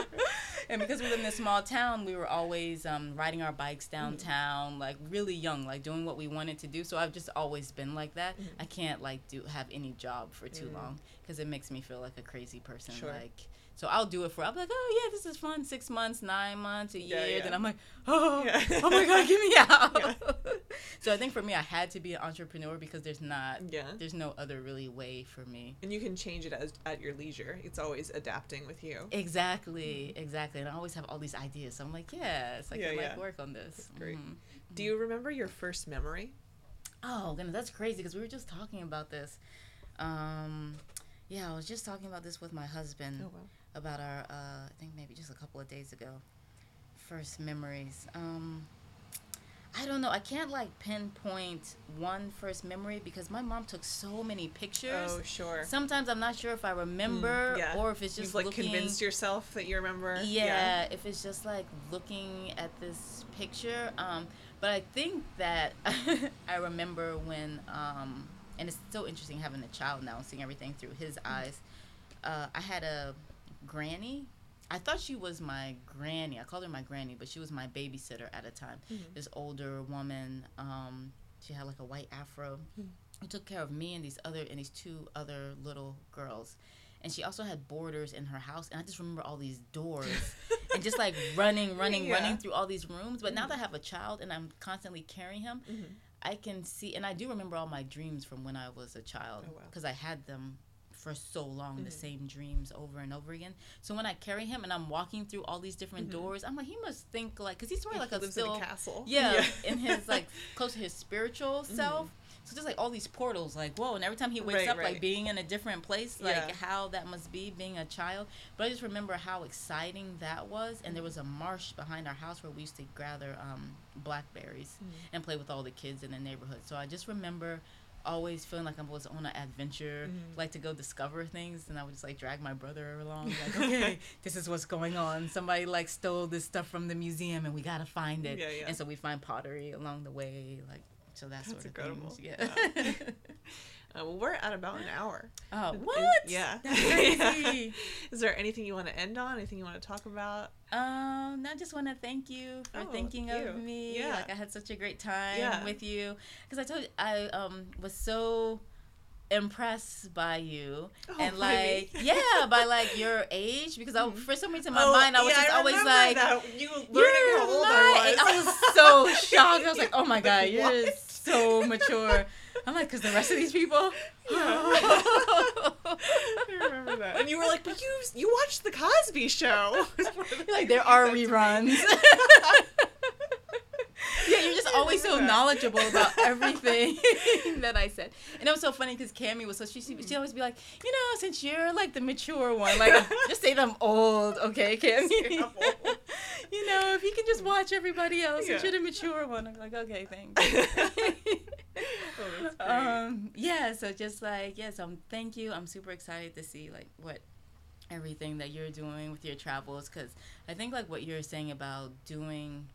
and because we live in a small town, we were always um, riding our bikes downtown, like really young, like doing what we wanted to do. So I've just always been like that. Mhm. I can't like do have any job for too Mm. long because it makes me feel like a crazy person. Sure. Like. So I'll do it for. I'll be like, oh yeah, this is fun. Six months, nine months, a year. Yeah, yeah. Then I'm like, oh, Yeah. oh my god, get me out. So I think for me, I had to be an entrepreneur because there's not, Yeah. there's no other really way for me. And you can change it as at your leisure. It's always adapting with you. Exactly, exactly. And I always have all these ideas. So I'm like, yes, I can like work on this. That's great. Mhm. Do you remember your first memory? Oh goodness, that's crazy because we were just talking about this. Um, Yeah, I was just talking about this with my husband Oh wow. about our, uh, I think maybe just a couple of days ago. First memories. Um, I don't know. I can't like pinpoint one first memory because my mom took so many pictures. Oh sure. Sometimes I'm not sure if I remember Mm, yeah. or if it's just You've like looking. convinced yourself that you remember. yeah, yeah, if it's just like looking at this picture. Um, but I think that I remember when, um, and it's so interesting having a child now and seeing everything through his eyes. Uh, I had a granny. I thought she was my granny. I called her my granny, but she was my babysitter at a time. Mhm. This older woman. Um, she had like a white afro. Mhm. Who took care of me and these other and these two other little girls. And she also had boarders in her house, and I just remember all these doors and just like running, running, Yeah. running through all these rooms. But now that I have a child and I'm constantly carrying him, Mhm. I can see, and I do remember all my dreams from when I was a child Oh, wow. because I had them for so long, the Mhm. same dreams over and over again. So when I carry him and I'm walking through all these different Mhm. doors, I'm like, he must think like, because he's probably like He a still, castle. yeah, in his like close to his spiritual Mm-hmm. self. So just like all these portals, like whoa, and every time he wakes Right, up, right. like being in a different place, like Yeah. how that must be being a child. But I just remember how exciting that was, and there was a marsh behind our house where we used to gather um, blackberries Mhm. and play with all the kids in the neighborhood. So I just remember always feeling like I was on an adventure, Mhm. like to go discover things, and I would just like drag my brother along, like, okay, this is what's going on. Somebody like stole this stuff from the museum, and we gotta find it. Yeah, yeah. And so we find pottery along the way, like so that That's sort of incredible. things. Yeah. Uh, well, we're at about an hour. oh, Is- what? yeah. Is there anything you want to end on? Anything you want to talk about? Um, I just want to thank you for Oh, thinking thank of me. Yeah. Like I had such a great time Yeah. with you because I told you I um was so impressed by you Oh, and like yeah by like your age because I Mhm. for some reason in my Oh, mind I was yeah, just always like that. you learning "You're how old my-" I was. I was so shocked I was like oh my god you're? So mature I'm like because the rest of these people oh. I remember that. And you were like, but you you watched the Cosby Show. like there are reruns. yeah, you're just I always so knowledgeable about everything that I said. And it was so funny because Cammy was so she she always be like, you know, since you're like the mature one, like just say I'm old, okay, Cammy. You know, if you can just watch everybody else, since Yeah. you're the mature one, I'm like, okay, thanks. Oh, um yeah so just like yes um thank you i'm super excited to see like what everything that you're doing with your travels because i think like what you're saying about doing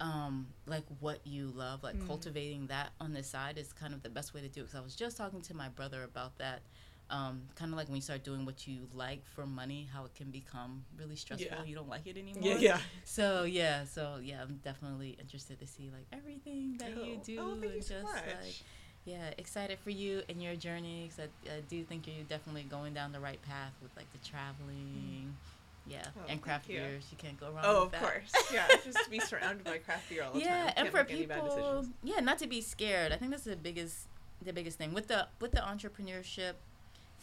um like what you love like Mm. cultivating that on the side is kind of the best way to do it because i was just talking to my brother about that um, kind of like when you start doing what you like for money, how it can become really stressful. Yeah. You don't like it anymore. yeah, yeah. So yeah, so yeah, I'm definitely interested to see like everything that you Oh, do oh, thank and you so just much. like yeah, excited for you and your journey because I, I do think you're definitely going down the right path with like the traveling, yeah, Oh, and craft you. beers. You can't go wrong. Oh, of that. course. Yeah, just to be surrounded by craft beer all the yeah, time. and for make any bad people, yeah, not to be scared. I think that's the biggest, the biggest thing with the with the entrepreneurship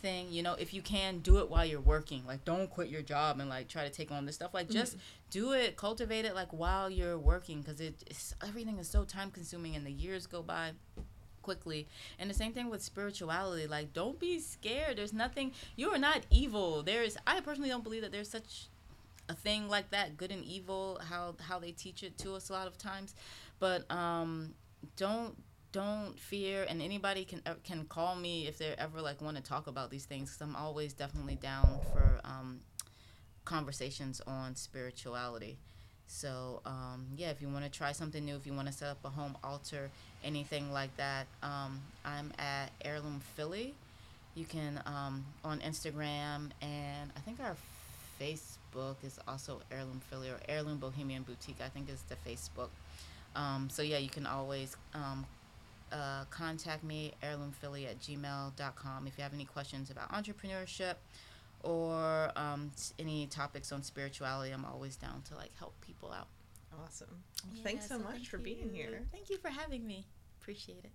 thing. You know, if you can do it while you're working, like don't quit your job and like try to take on this stuff. Like just mm-hmm. do it, cultivate it like while you're working because it, it's everything is so time consuming and the years go by quickly. And the same thing with spirituality. Like don't be scared. There's nothing. You are not evil. There's. I personally don't believe that there's such a thing like that good and evil how how they teach it to us a lot of times but um don't don't fear and anybody can uh, can call me if they ever like want to talk about these things because i'm always definitely down for um conversations on spirituality so um, yeah if you want to try something new if you want to set up a home altar anything like that. Um, i'm at heirloom philly. You can um, on instagram and i think our facebook is also heirloom philly or heirloom bohemian boutique i think is the facebook. Um, so yeah you can always um, uh, contact me heirloomphilly at gmail.com if you have any questions about entrepreneurship or um, s- any topics on spirituality i'm always down to like help people out. Awesome. Well, thanks so Yeah, much thank for being here. thank you for having me appreciate it